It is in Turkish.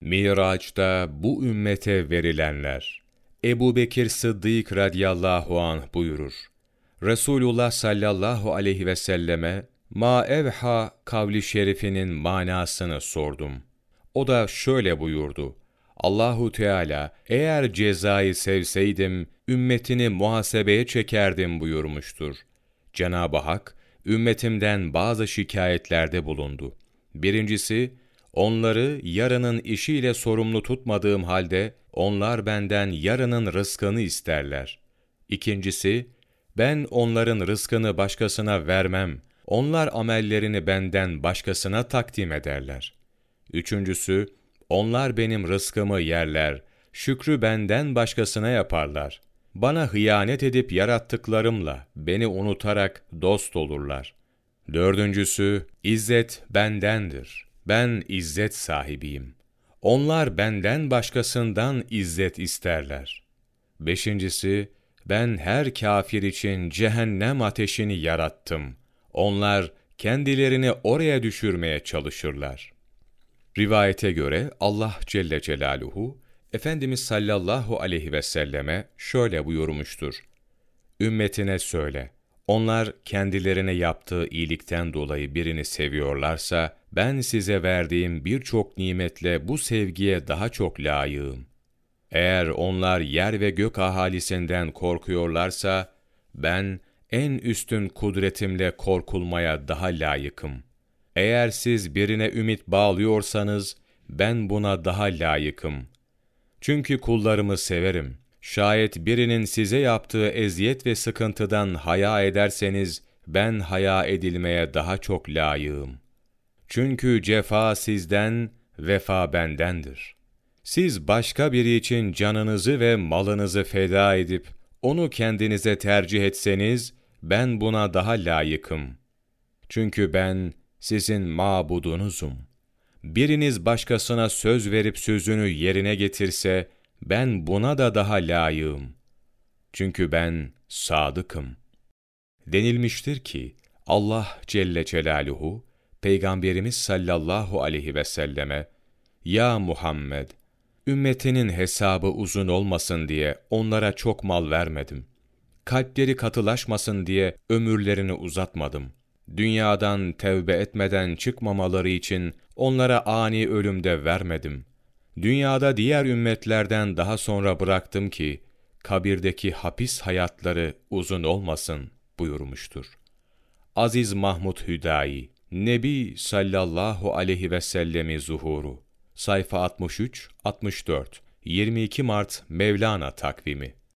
Miraç'ta bu ümmete verilenler. Ebu Bekir Sıddık radiyallahu anh buyurur. Resulullah sallallahu aleyhi ve selleme ma evha kavli şerifinin manasını sordum. O da şöyle buyurdu. Allahu Teala eğer cezayı sevseydim ümmetini muhasebeye çekerdim buyurmuştur. Cenab-ı Hak ümmetimden bazı şikayetlerde bulundu. Birincisi onları yarının işiyle sorumlu tutmadığım halde onlar benden yarının rızkını isterler. İkincisi ben onların rızkını başkasına vermem. Onlar amellerini benden başkasına takdim ederler. Üçüncüsü, onlar benim rızkımı yerler, şükrü benden başkasına yaparlar. Bana hıyanet edip yarattıklarımla beni unutarak dost olurlar. Dördüncüsü, izzet bendendir. Ben izzet sahibiyim. Onlar benden başkasından izzet isterler. Beşincisi, ben her kafir için cehennem ateşini yarattım. Onlar kendilerini oraya düşürmeye çalışırlar. Rivayete göre Allah Celle Celaluhu, Efendimiz sallallahu aleyhi ve selleme şöyle buyurmuştur. Ümmetine söyle, onlar kendilerine yaptığı iyilikten dolayı birini seviyorlarsa, ben size verdiğim birçok nimetle bu sevgiye daha çok layığım. Eğer onlar yer ve gök ahalisinden korkuyorlarsa, ben en üstün kudretimle korkulmaya daha layıkım. Eğer siz birine ümit bağlıyorsanız, ben buna daha layıkım. Çünkü kullarımı severim. Şayet birinin size yaptığı eziyet ve sıkıntıdan haya ederseniz, ben haya edilmeye daha çok layığım. Çünkü cefa sizden, vefa bendendir.'' Siz başka biri için canınızı ve malınızı feda edip onu kendinize tercih etseniz ben buna daha layıkım. Çünkü ben sizin mabudunuzum. Biriniz başkasına söz verip sözünü yerine getirse ben buna da daha layığım. Çünkü ben sadıkım. Denilmiştir ki Allah Celle Celaluhu Peygamberimiz sallallahu aleyhi ve selleme Ya Muhammed Ümmetinin hesabı uzun olmasın diye onlara çok mal vermedim. Kalpleri katılaşmasın diye ömürlerini uzatmadım. Dünyadan tevbe etmeden çıkmamaları için onlara ani ölümde vermedim. Dünyada diğer ümmetlerden daha sonra bıraktım ki, kabirdeki hapis hayatları uzun olmasın buyurmuştur. Aziz Mahmud Hüdayi, Nebi sallallahu aleyhi ve sellemi zuhuru Sayfa 63, 64, 22 Mart Mevlana takvimi